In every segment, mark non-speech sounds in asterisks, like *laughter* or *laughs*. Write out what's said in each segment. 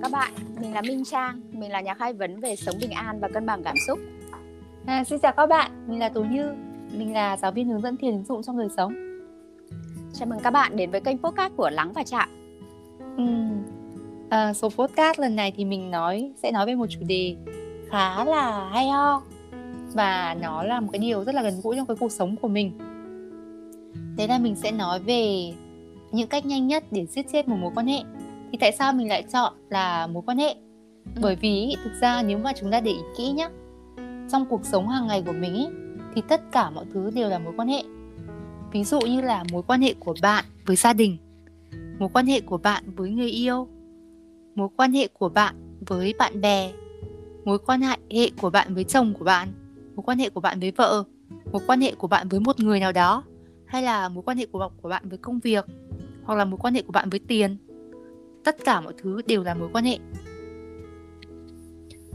chào các bạn, mình là Minh Trang, mình là nhà khai vấn về sống bình an và cân bằng cảm xúc. À, xin chào các bạn, mình là Tú Như, mình là giáo viên hướng dẫn thiền ứng dụng trong đời sống. Chào mừng các bạn đến với kênh podcast của Lắng và Chạm. Ừ. À, số podcast lần này thì mình nói sẽ nói về một chủ đề khá là hay ho và nó là một cái điều rất là gần gũi trong cái cuộc sống của mình. Thế là mình sẽ nói về những cách nhanh nhất để giết chết một mối quan hệ thì tại sao mình lại chọn là mối quan hệ ừ. bởi vì thực ra nếu mà chúng ta để ý kỹ nhá trong cuộc sống hàng ngày của mình ý, thì tất cả mọi thứ đều là mối quan hệ ví dụ như là mối quan hệ của bạn với gia đình mối quan hệ của bạn với người yêu mối quan hệ của bạn với bạn bè mối quan hệ của bạn với chồng của bạn mối quan hệ của bạn với vợ mối quan hệ của bạn với một người nào đó hay là mối quan hệ của bạn của bạn với công việc hoặc là mối quan hệ của bạn với tiền tất cả mọi thứ đều là mối quan hệ.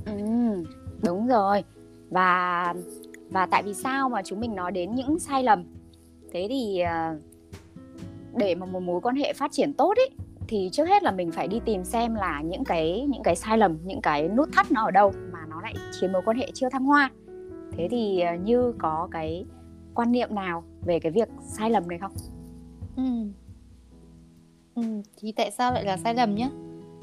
Ừ, đúng rồi. Và và tại vì sao mà chúng mình nói đến những sai lầm? Thế thì à, để mà một mối quan hệ phát triển tốt ấy thì trước hết là mình phải đi tìm xem là những cái những cái sai lầm những cái nút thắt nó ở đâu mà nó lại khiến mối quan hệ chưa thăng hoa. Thế thì à, như có cái quan niệm nào về cái việc sai lầm này không? Ừ Ừ, thì tại sao lại là sai lầm nhá?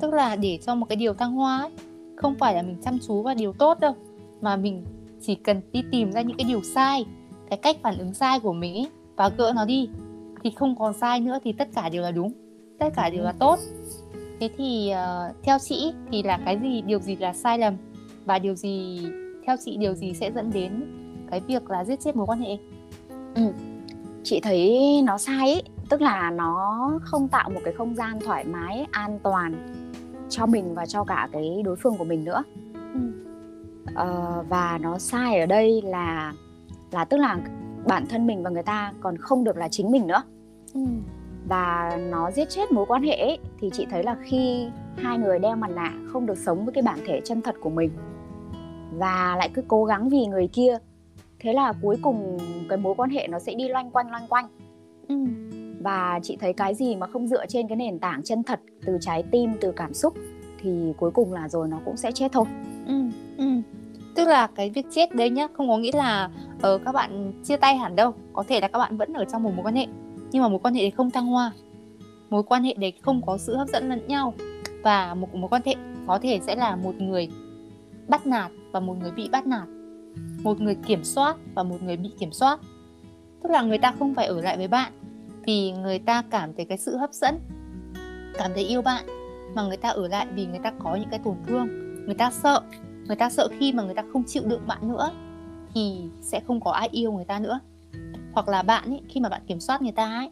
Tức là để cho một cái điều thăng hoa ấy, không phải là mình chăm chú vào điều tốt đâu, mà mình chỉ cần đi tìm ra những cái điều sai, cái cách phản ứng sai của mình ấy, và gỡ nó đi thì không còn sai nữa thì tất cả đều là đúng, tất cả đều là tốt. Thế thì uh, theo chị thì là cái gì, điều gì là sai lầm và điều gì theo chị điều gì sẽ dẫn đến cái việc là giết chết mối quan hệ? Ừ. Chị thấy nó sai ấy tức là nó không tạo một cái không gian thoải mái an toàn cho mình và cho cả cái đối phương của mình nữa ừ. ờ, và nó sai ở đây là là tức là bản thân mình và người ta còn không được là chính mình nữa ừ. và nó giết chết mối quan hệ ấy, thì chị thấy là khi hai người đeo mặt nạ không được sống với cái bản thể chân thật của mình và lại cứ cố gắng vì người kia thế là cuối cùng cái mối quan hệ nó sẽ đi loanh quanh loanh quanh ừ và chị thấy cái gì mà không dựa trên cái nền tảng chân thật từ trái tim từ cảm xúc thì cuối cùng là rồi nó cũng sẽ chết thôi. Ừ, ừ. tức là cái việc chết đấy nhá không có nghĩa là ở uh, các bạn chia tay hẳn đâu. Có thể là các bạn vẫn ở trong một mối quan hệ nhưng mà mối quan hệ đấy không thăng hoa. Mối quan hệ đấy không có sự hấp dẫn lẫn nhau. Và một mối quan hệ có thể sẽ là một người bắt nạt và một người bị bắt nạt. Một người kiểm soát và một người bị kiểm soát. Tức là người ta không phải ở lại với bạn vì người ta cảm thấy cái sự hấp dẫn, cảm thấy yêu bạn, mà người ta ở lại vì người ta có những cái tổn thương, người ta sợ, người ta sợ khi mà người ta không chịu đựng bạn nữa thì sẽ không có ai yêu người ta nữa. Hoặc là bạn ấy, khi mà bạn kiểm soát người ta ấy,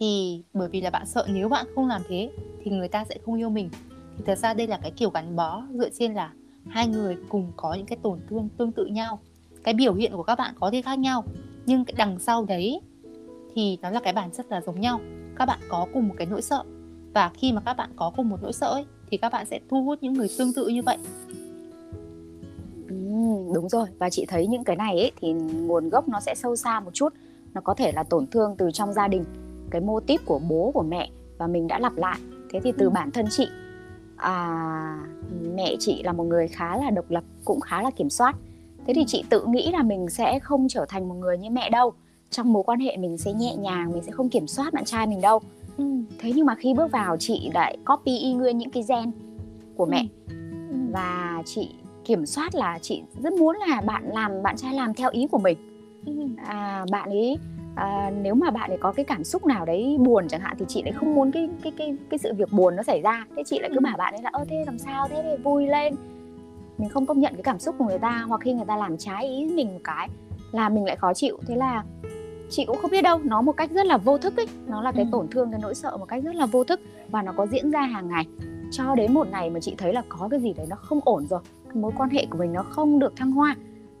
thì bởi vì là bạn sợ nếu bạn không làm thế thì người ta sẽ không yêu mình. Thì thật ra đây là cái kiểu gắn bó dựa trên là hai người cùng có những cái tổn thương tương tự nhau. Cái biểu hiện của các bạn có thể khác nhau, nhưng cái đằng sau đấy thì nó là cái bản chất là giống nhau. Các bạn có cùng một cái nỗi sợ. Và khi mà các bạn có cùng một nỗi sợ ấy, thì các bạn sẽ thu hút những người tương tự như vậy. Ừ, đúng rồi. Và chị thấy những cái này ấy, thì nguồn gốc nó sẽ sâu xa một chút. Nó có thể là tổn thương từ trong gia đình cái mô típ của bố của mẹ và mình đã lặp lại. Thế thì từ ừ. bản thân chị à, mẹ chị là một người khá là độc lập cũng khá là kiểm soát. Thế thì chị tự nghĩ là mình sẽ không trở thành một người như mẹ đâu trong mối quan hệ mình sẽ nhẹ nhàng mình sẽ không kiểm soát bạn trai mình đâu ừ. thế nhưng mà khi bước vào chị lại copy y nguyên những cái gen của mẹ ừ. ừ. và chị kiểm soát là chị rất muốn là bạn làm bạn trai làm theo ý của mình ừ. à, bạn ấy à, nếu mà bạn ấy có cái cảm xúc nào đấy buồn chẳng hạn thì chị lại không muốn cái cái cái cái sự việc buồn nó xảy ra thế chị lại cứ ừ. bảo bạn ấy là ơ thế làm sao thế thì vui lên mình không công nhận cái cảm xúc của người ta hoặc khi người ta làm trái ý mình một cái là mình lại khó chịu thế là chị cũng không biết đâu nó một cách rất là vô thức ấy nó là cái ừ. tổn thương cái nỗi sợ một cách rất là vô thức và nó có diễn ra hàng ngày cho đến một ngày mà chị thấy là có cái gì đấy nó không ổn rồi cái mối quan hệ của mình nó không được thăng hoa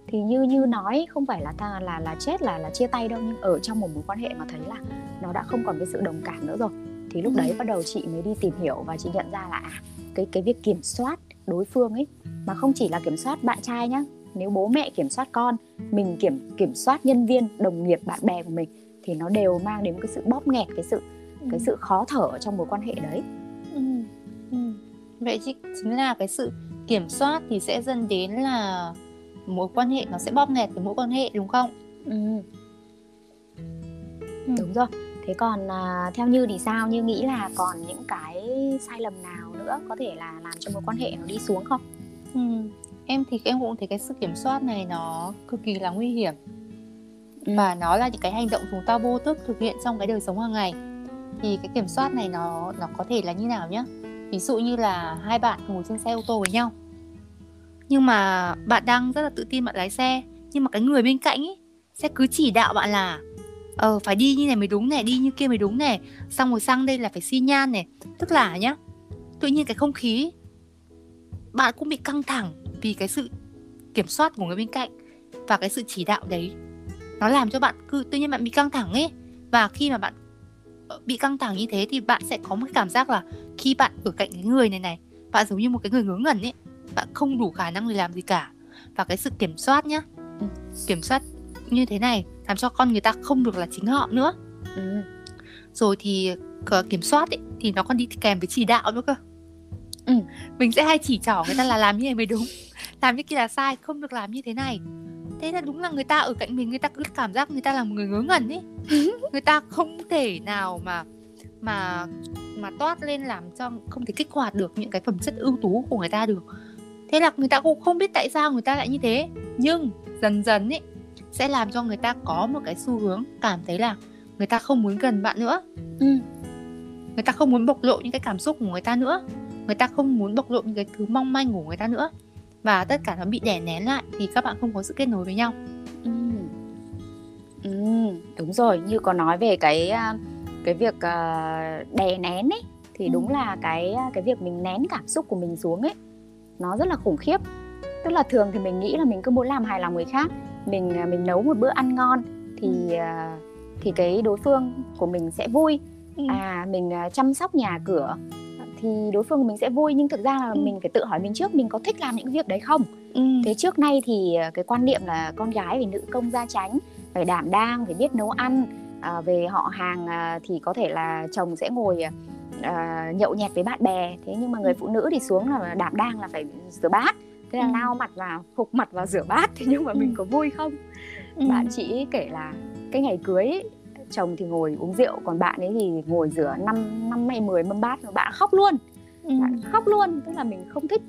thì như như nói không phải là ta là là chết là là chia tay đâu nhưng ở trong một mối quan hệ mà thấy là nó đã không còn cái sự đồng cảm nữa rồi thì lúc đấy ừ. bắt đầu chị mới đi tìm hiểu và chị nhận ra là à, cái cái việc kiểm soát đối phương ấy mà không chỉ là kiểm soát bạn trai nhá nếu bố mẹ kiểm soát con mình kiểm kiểm soát nhân viên đồng nghiệp bạn bè của mình thì nó đều mang đến cái sự bóp nghẹt cái sự ừ. cái sự khó thở trong mối quan hệ đấy ừ. Ừ. vậy chứ chính là cái sự kiểm soát thì sẽ dẫn đến là mối quan hệ nó sẽ bóp nghẹt cái mối quan hệ đúng không ừ. đúng rồi thế còn à, theo như thì sao như nghĩ là còn những cái sai lầm nào nữa có thể là làm cho mối quan hệ nó đi xuống không ừ. Em thì em cũng thấy cái sự kiểm soát này nó cực kỳ là nguy hiểm. Ừ. và nó là những cái hành động chúng ta vô thức thực hiện trong cái đời sống hàng ngày. Thì cái kiểm soát này nó nó có thể là như nào nhá? Ví dụ như là hai bạn ngồi trên xe ô tô với nhau. Nhưng mà bạn đang rất là tự tin bạn lái xe nhưng mà cái người bên cạnh ấy sẽ cứ chỉ đạo bạn là ờ phải đi như này mới đúng này đi như kia mới đúng này xong rồi sang đây là phải xi nhan này. Tức là nhá tự nhiên cái không khí bạn cũng bị căng thẳng vì cái sự kiểm soát của người bên cạnh và cái sự chỉ đạo đấy nó làm cho bạn cứ tự nhiên bạn bị căng thẳng ấy và khi mà bạn ờ, bị căng thẳng như thế thì bạn sẽ có một cảm giác là khi bạn ở cạnh cái người này này bạn giống như một cái người ngớ ngẩn ấy bạn không đủ khả năng để làm gì cả và cái sự kiểm soát nhá ừ. kiểm soát như thế này làm cho con người ta không được là chính họ nữa ừ. rồi thì kiểm soát ấy, thì nó còn đi kèm với chỉ đạo nữa cơ ừ. mình sẽ hay chỉ trỏ người ta là làm như này mới đúng làm như kia là sai không được làm như thế này thế là đúng là người ta ở cạnh mình người ta cứ cảm giác người ta là một người ngớ ngẩn ấy người ta không thể nào mà mà mà toát lên làm cho không thể kích hoạt được những cái phẩm chất ưu tú của người ta được thế là người ta cũng không biết tại sao người ta lại như thế nhưng dần dần ấy sẽ làm cho người ta có một cái xu hướng cảm thấy là người ta không muốn gần bạn nữa ừ. người ta không muốn bộc lộ những cái cảm xúc của người ta nữa người ta không muốn bộc lộ những cái thứ mong manh của người ta nữa và tất cả nó bị đè nén lại thì các bạn không có sự kết nối với nhau ừ. Ừ, đúng rồi như có nói về cái à, cái việc uh, đè nén ấy thì ừ. đúng là cái à, cái việc mình nén cảm xúc của mình xuống ấy nó rất là khủng khiếp tức là thường thì mình nghĩ là mình cứ muốn làm hài lòng người khác mình à, mình nấu một bữa ăn ngon thì ừ. À, thì cái đối phương của mình sẽ vui ừ. à mình à, chăm sóc nhà cửa thì đối phương của mình sẽ vui nhưng thực ra là ừ. mình phải tự hỏi mình trước mình có thích làm những việc đấy không ừ. thế trước nay thì cái quan niệm là con gái phải nữ công gia tránh phải đảm đang phải biết nấu ăn à, về họ hàng à, thì có thể là chồng sẽ ngồi à, nhậu nhẹt với bạn bè thế nhưng mà người phụ nữ thì xuống là đảm đang là phải rửa bát thế là ừ. lau mặt vào hục mặt vào rửa bát *laughs* thế nhưng mà ừ. mình có vui không ừ. bạn chỉ kể là cái ngày cưới ấy, chồng thì ngồi uống rượu còn bạn ấy thì ngồi rửa năm năm hay mười mâm bát và bạn khóc luôn. Ừ. bạn khóc luôn. Tức là mình không thích.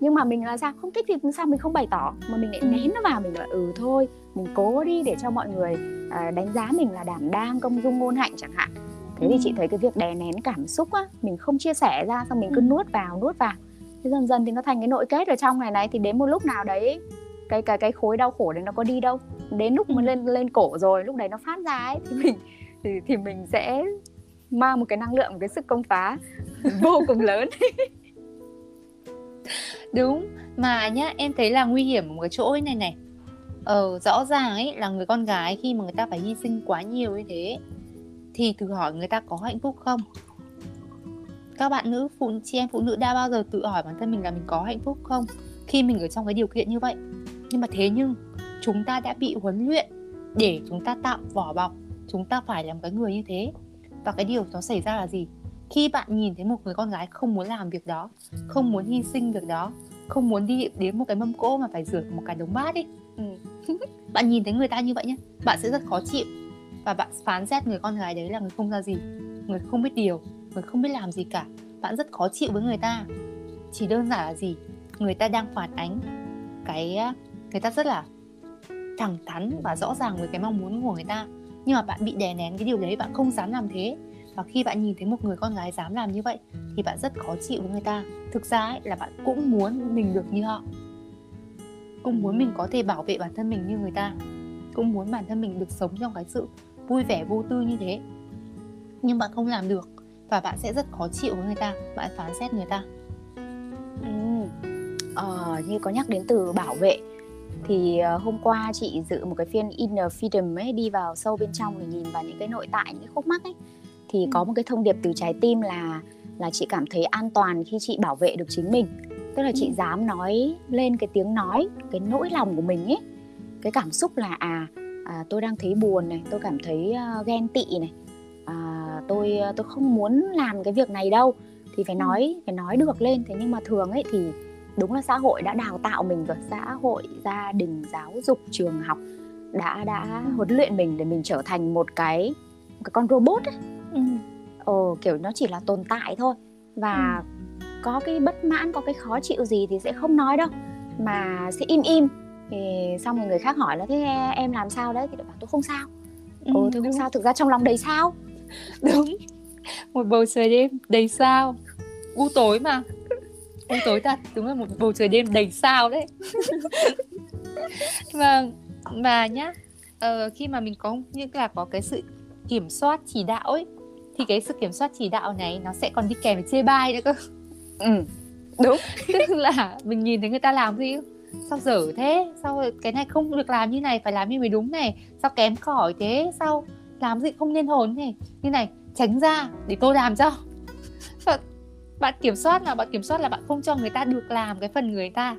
Nhưng mà mình là sao? Không thích thì sao mình không bày tỏ? Mà mình lại ừ. nén nó vào mình là ừ thôi mình cố đi để cho mọi người à, đánh giá mình là đảm đang công dung ngôn hạnh chẳng hạn. Thế ừ. thì chị thấy cái việc đè nén cảm xúc á mình không chia sẻ ra xong mình cứ ừ. nuốt vào nuốt vào. Thế dần dần thì nó thành cái nội kết ở trong này này thì đến một lúc nào đấy cái cái cái khối đau khổ đấy nó có đi đâu đến lúc mà ừ. lên lên cổ rồi lúc đấy nó phát ra ấy thì mình thì thì mình sẽ mang một cái năng lượng một cái sức công phá *laughs* vô cùng lớn. *laughs* Đúng mà nhá em thấy là nguy hiểm ở một cái chỗ này này. Ờ rõ ràng ấy là người con gái khi mà người ta phải hy sinh quá nhiều như thế thì thử hỏi người ta có hạnh phúc không? Các bạn nữ phụ chị em phụ nữ đã bao giờ tự hỏi bản thân mình là mình có hạnh phúc không? Khi mình ở trong cái điều kiện như vậy. Nhưng mà thế nhưng chúng ta đã bị huấn luyện để chúng ta tạo vỏ bọc chúng ta phải làm cái người như thế. Và cái điều nó xảy ra là gì? Khi bạn nhìn thấy một người con gái không muốn làm việc đó không muốn hy sinh việc đó không muốn đi đến một cái mâm cỗ mà phải rửa một cái đống bát đi ừ. *laughs* bạn nhìn thấy người ta như vậy nhé bạn sẽ rất khó chịu. Và bạn phán xét người con gái đấy là người không ra gì người không biết điều người không biết làm gì cả. Bạn rất khó chịu với người ta. Chỉ đơn giản là gì? Người ta đang phản ánh cái người ta rất là thẳng thắn và rõ ràng với cái mong muốn của người ta. Nhưng mà bạn bị đè nén cái điều đấy bạn không dám làm thế. Và khi bạn nhìn thấy một người con gái dám làm như vậy thì bạn rất khó chịu với người ta. Thực ra ấy, là bạn cũng muốn mình được như họ. Cũng muốn mình có thể bảo vệ bản thân mình như người ta. Cũng muốn bản thân mình được sống trong cái sự vui vẻ vô tư như thế. Nhưng bạn không làm được và bạn sẽ rất khó chịu với người ta. Bạn phán xét người ta. Ừ. à, như có nhắc đến từ bảo vệ thì uh, hôm qua chị dự một cái phiên inner freedom ấy đi vào sâu bên trong để nhìn vào những cái nội tại những cái khúc mắc ấy. Thì ừ. có một cái thông điệp từ trái tim là là chị cảm thấy an toàn khi chị bảo vệ được chính mình. Tức là chị ừ. dám nói lên cái tiếng nói cái nỗi lòng của mình ấy. Cái cảm xúc là à, à tôi đang thấy buồn này tôi cảm thấy uh, ghen tị này. À, tôi tôi không muốn làm cái việc này đâu. Thì phải nói phải nói được lên. Thế nhưng mà thường ấy thì đúng là xã hội đã đào tạo mình rồi. Xã hội gia đình giáo dục trường học đã đã huấn luyện mình để mình trở thành một cái một cái con robot ấy. Ừ. ờ, kiểu nó chỉ là tồn tại thôi. Và ừ. có cái bất mãn có cái khó chịu gì thì sẽ không nói đâu mà sẽ im im. Thì xong rồi người khác hỏi là thế em làm sao đấy? Thì bảo tôi không sao. Ừ, ừ tôi không sao. Thực ra trong lòng đầy sao. *laughs* Đúng. Một bầu trời đêm đầy sao. U tối mà u tối thật đúng là một bầu trời đêm đầy sao đấy. *laughs* Và và nhá uh, khi mà mình có những là có cái sự kiểm soát chỉ đạo ấy thì cái sự kiểm soát chỉ đạo này nó sẽ còn đi kèm với chê bai nữa cơ. Ừ đúng. *laughs* Tức là mình nhìn thấy người ta làm gì? Sao dở thế? Sao cái này không được làm như này phải làm như mới đúng này? Sao kém cỏi thế? Sao làm gì không nên hồn này như này tránh ra để tôi làm cho bạn kiểm soát là, bạn kiểm soát là bạn không cho người ta được làm cái phần người ta.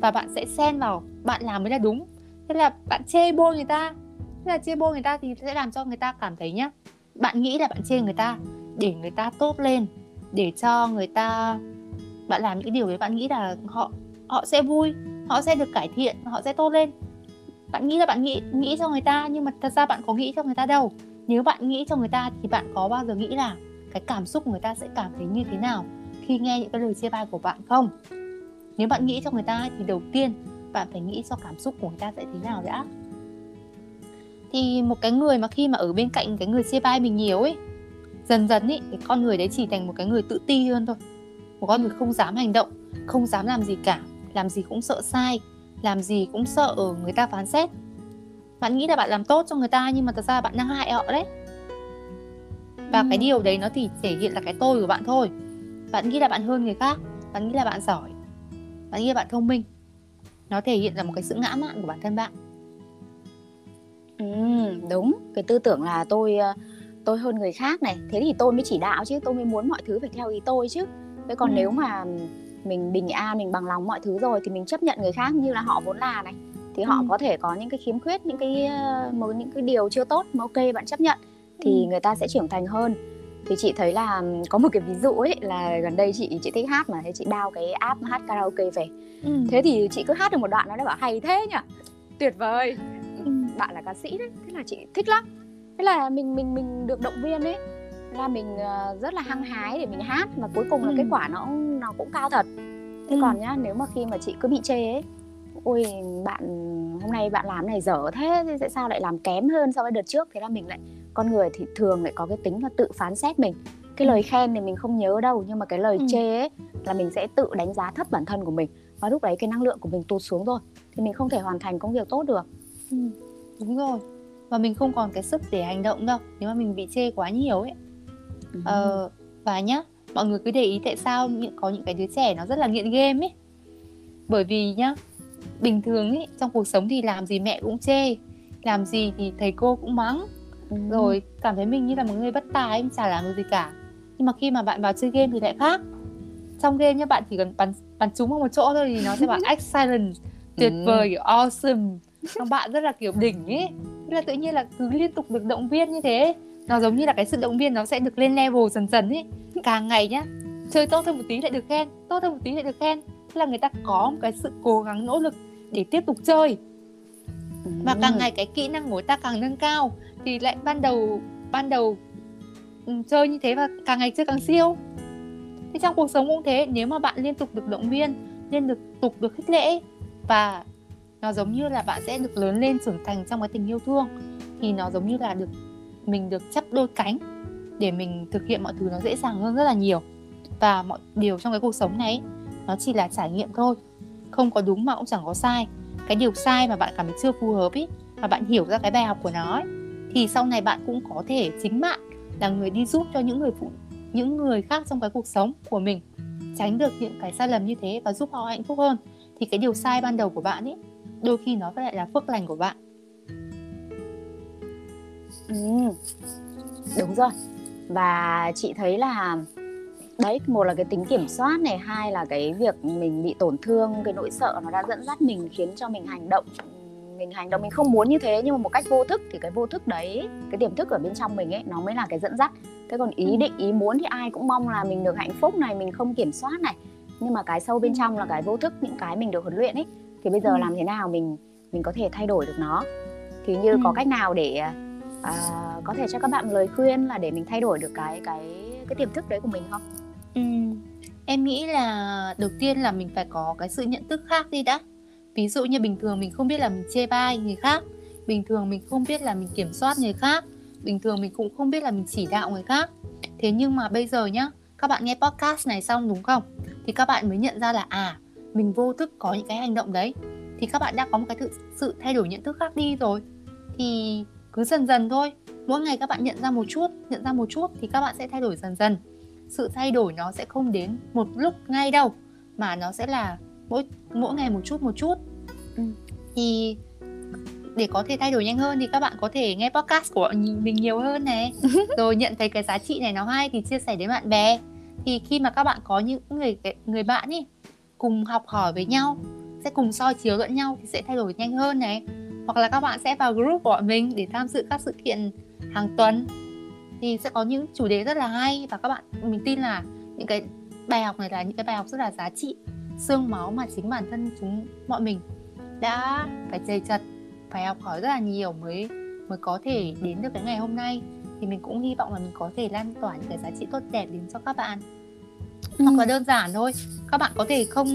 Và bạn sẽ xen vào bạn làm mới là đúng. Thế là bạn chê bôi người ta. Thế là chê bôi người ta thì sẽ làm cho người ta cảm thấy nhá, bạn nghĩ là bạn chê người ta, để người ta tốt lên, để cho người ta, bạn làm những cái điều đấy, bạn nghĩ là họ họ sẽ vui, họ sẽ được cải thiện, họ sẽ tốt lên. Bạn nghĩ là bạn nghĩ nghĩ cho người ta nhưng mà thật ra bạn có nghĩ cho người ta đâu. Nếu bạn nghĩ cho người ta thì bạn có bao giờ nghĩ là cái cảm xúc của người ta sẽ cảm thấy như thế nào khi nghe những cái lời chia bai của bạn không? Nếu bạn nghĩ cho người ta thì đầu tiên bạn phải nghĩ cho cảm xúc của người ta sẽ thế nào đã. Thì một cái người mà khi mà ở bên cạnh cái người chia bai mình nhiều ấy, dần dần ấy cái con người đấy chỉ thành một cái người tự ti hơn thôi. Một con người không dám hành động, không dám làm gì cả, làm gì cũng sợ sai, làm gì cũng sợ người ta phán xét. Bạn nghĩ là bạn làm tốt cho người ta nhưng mà thật ra bạn đang hại họ đấy và ừ. cái điều đấy nó thì thể hiện là cái tôi của bạn thôi. Bạn nghĩ là bạn hơn người khác bạn nghĩ là bạn giỏi bạn nghĩ là bạn thông minh. Nó thể hiện là một cái sự ngã mạn của bản thân bạn. Ừ, đúng. Cái tư tưởng là tôi ờ, tôi hơn người khác này. Thế thì tôi mới chỉ đạo chứ tôi mới muốn mọi thứ phải theo ý tôi chứ. Thế còn ừ. nếu mà mình bình an mình bằng lòng mọi thứ rồi thì mình chấp nhận người khác như là họ vốn là này thì họ ừ. có thể có những cái khiếm khuyết những cái ờ, một những cái điều chưa tốt mà ok bạn chấp nhận thì ừ. người ta sẽ trưởng thành hơn thì chị thấy là có một cái ví dụ ấy là gần đây chị chị thích hát mà thế chị đao cái app hát karaoke về ừ. thế thì chị cứ hát được một đoạn nó đã bảo hay thế nhỉ tuyệt vời ừ. bạn là ca sĩ đấy thế là chị thích lắm thế là mình mình mình được động viên ấy là mình ờ, rất là hăng hái để mình hát mà cuối cùng là ừ. kết quả nó nó cũng cao thật thế ừ. còn nhá nếu mà khi mà chị cứ bị chê ấy ôi bạn hôm nay bạn làm này dở thế thì tại sao lại làm kém hơn so với đợt trước? Thế là mình lại con người thì thường lại có cái tính là tự phán xét mình. Cái lời khen thì mình không nhớ đâu nhưng mà cái lời ừ. chê ấy là mình sẽ tự đánh giá thấp bản thân của mình. Và lúc đấy cái năng lượng của mình tụt xuống rồi thì mình không thể hoàn thành công việc tốt được. Ừ, đúng rồi. Và mình không còn cái sức để hành động đâu nếu mà mình bị chê quá nhiều ấy. Ừ. ờ, và nhá mọi người cứ để ý tại sao những có những cái đứa trẻ nó rất là nghiện game ấy. Bởi vì nhá bình thường ấy trong cuộc sống thì làm gì mẹ cũng chê làm gì thì thầy cô cũng mắng. Ừ. rồi cảm thấy mình như là một người bất tài chả làm được gì cả. Nhưng mà khi mà bạn vào chơi game thì lại khác. Trong game nhá bạn chỉ cần bắn bắn trúng vào một chỗ thôi thì nó sẽ bảo *laughs* excellent tuyệt ừ. vời kiểu awesome. Xong *laughs* bạn rất là kiểu đỉnh ấy thế là tự nhiên là cứ liên tục được động viên như thế nó giống như là cái sự động viên nó sẽ được lên level dần dần ấy *laughs* càng ngày nhá chơi tốt hơn một tí lại được khen tốt hơn một tí lại được khen. Thế là người ta có một cái sự cố gắng nỗ lực để tiếp tục chơi. Và càng ngày cái kỹ năng của ta càng nâng cao thì lại ban đầu ban đầu ừ, chơi như thế và càng ngày chơi càng siêu. Thì trong cuộc sống cũng thế nếu mà bạn liên tục được động viên liên được tục được khích lệ và nó giống như là bạn sẽ được lớn lên trưởng thành trong cái tình yêu thương thì nó giống như là được mình được chấp đôi cánh để mình thực hiện mọi thứ nó dễ dàng hơn rất là nhiều. Và mọi điều trong cái cuộc sống này nó chỉ là trải nghiệm thôi không có đúng mà cũng chẳng có sai. Cái điều sai mà bạn cảm thấy chưa phù hợp ý mà bạn hiểu ra cái bài học của nó ấy, thì sau này bạn cũng có thể chính bạn là người đi giúp cho những người phụ những người khác trong cái cuộc sống của mình. Tránh được những cái sai lầm như thế và giúp họ hạnh phúc hơn. Thì cái điều sai ban đầu của bạn ấy đôi khi nó lại là phước lành của bạn. Ừ, đúng rồi. Và chị thấy là đấy một là cái tính kiểm soát này hai là cái việc mình bị tổn thương cái nỗi sợ nó đã dẫn dắt mình khiến cho mình hành động mình hành động mình không muốn như thế nhưng mà một cách vô thức thì cái vô thức đấy cái tiềm thức ở bên trong mình ấy nó mới là cái dẫn dắt thế còn ý Ừ. định ý muốn thì ai cũng mong là mình được hạnh phúc này mình không kiểm soát này nhưng mà cái sâu bên Ừ. trong là cái vô thức những cái mình được huấn luyện ấy thì bây giờ Ừ. làm thế nào mình mình có thể thay đổi được nó thì như Ừ. có cách nào để à, có thể cho các bạn lời khuyên là để mình thay đổi được cái cái cái tiềm thức đấy của mình không Ừm, em nghĩ là đầu tiên là mình phải có cái sự nhận thức khác đi đã. Ví dụ như bình thường mình không biết là mình chê bai người khác, bình thường mình không biết là mình kiểm soát người khác, bình thường mình cũng không biết là mình chỉ đạo người khác. Thế nhưng mà bây giờ nhá, các bạn nghe podcast này xong đúng không? Thì các bạn mới nhận ra là à, mình vô thức có những cái hành động đấy. Thì các bạn đã có một cái sự thay đổi nhận thức khác đi rồi. Thì cứ dần dần thôi. Mỗi ngày các bạn nhận ra một chút, nhận ra một chút thì các bạn sẽ thay đổi dần dần sự thay đổi nó sẽ không đến một lúc ngay đâu mà nó sẽ là mỗi mỗi ngày một chút một chút. Ừ. thì để có thể thay đổi nhanh hơn thì các bạn có thể nghe podcast của mình nhiều hơn này. *laughs* Rồi nhận thấy cái giá trị này nó hay thì chia sẻ đến bạn bè. Thì khi mà các bạn có những người người bạn ý cùng học hỏi với nhau sẽ cùng soi chiếu lẫn nhau thì sẽ thay đổi nhanh hơn này. Hoặc là các bạn sẽ vào group của bọn mình để tham dự các sự kiện hàng tuần thì sẽ có những chủ đề rất là hay và các bạn mình tin là những cái bài học này là những cái bài học rất là giá trị xương máu mà chính bản thân chúng mọi mình đã phải chầy chật phải học hỏi rất là nhiều mới mới có thể đến được cái ngày hôm nay. Thì mình cũng hy vọng là mình có thể lan tỏa những cái giá trị tốt đẹp đến cho các bạn. Hoặc là đơn giản thôi các bạn có thể không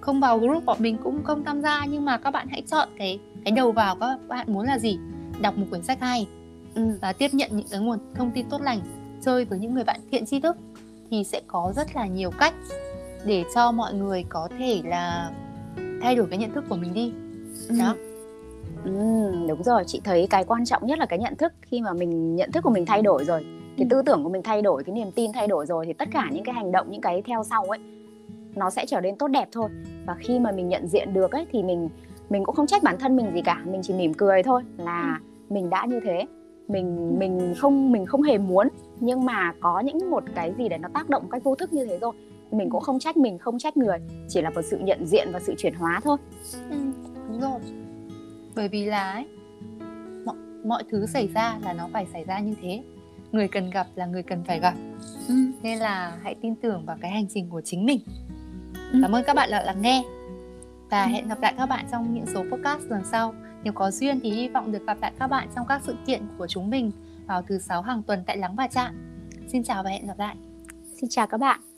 không vào group bọn mình cũng không tham gia nhưng mà các bạn hãy chọn cái cái đầu vào các bạn muốn là gì. Đọc một quyển sách hay ừ. và tiếp nhận những cái nguồn thông tin tốt lành chơi với những người bạn thiện tri thức thì sẽ có rất là nhiều cách để cho mọi người có thể là thay đổi cái nhận thức của mình đi. Đó. Ừ, đúng rồi chị thấy cái quan trọng nhất là cái nhận thức. Khi mà mình nhận thức của mình thay đổi rồi cái Ừ. tư tưởng của mình thay đổi cái niềm tin thay đổi rồi thì tất cả những cái hành động những cái theo sau ấy nó sẽ trở nên tốt đẹp thôi. Và khi mà mình nhận diện được ấy thì mình mình cũng không trách bản thân mình gì cả mình chỉ mỉm cười thôi là mình đã như thế mình mình không mình không hề muốn nhưng mà có những một cái gì để nó tác động cách vô thức như thế rồi mình cũng không trách mình không trách người chỉ là một sự nhận diện và sự chuyển hóa thôi. Ừ, đúng rồi. Bởi vì là ấy, mọi, mọi thứ xảy ra là nó phải xảy ra như thế. Người cần gặp là người cần phải gặp. Nên là hãy tin tưởng vào cái hành trình của chính mình. Ừ. cảm ơn các bạn đã lắng nghe. Và Ừ. hẹn gặp lại các bạn trong những số podcast lần sau nếu có duyên thì hy vọng được gặp lại các bạn trong các sự kiện của chúng mình vào thứ sáu hàng tuần tại Lắng và trạm. xin chào và hẹn gặp lại xin chào các bạn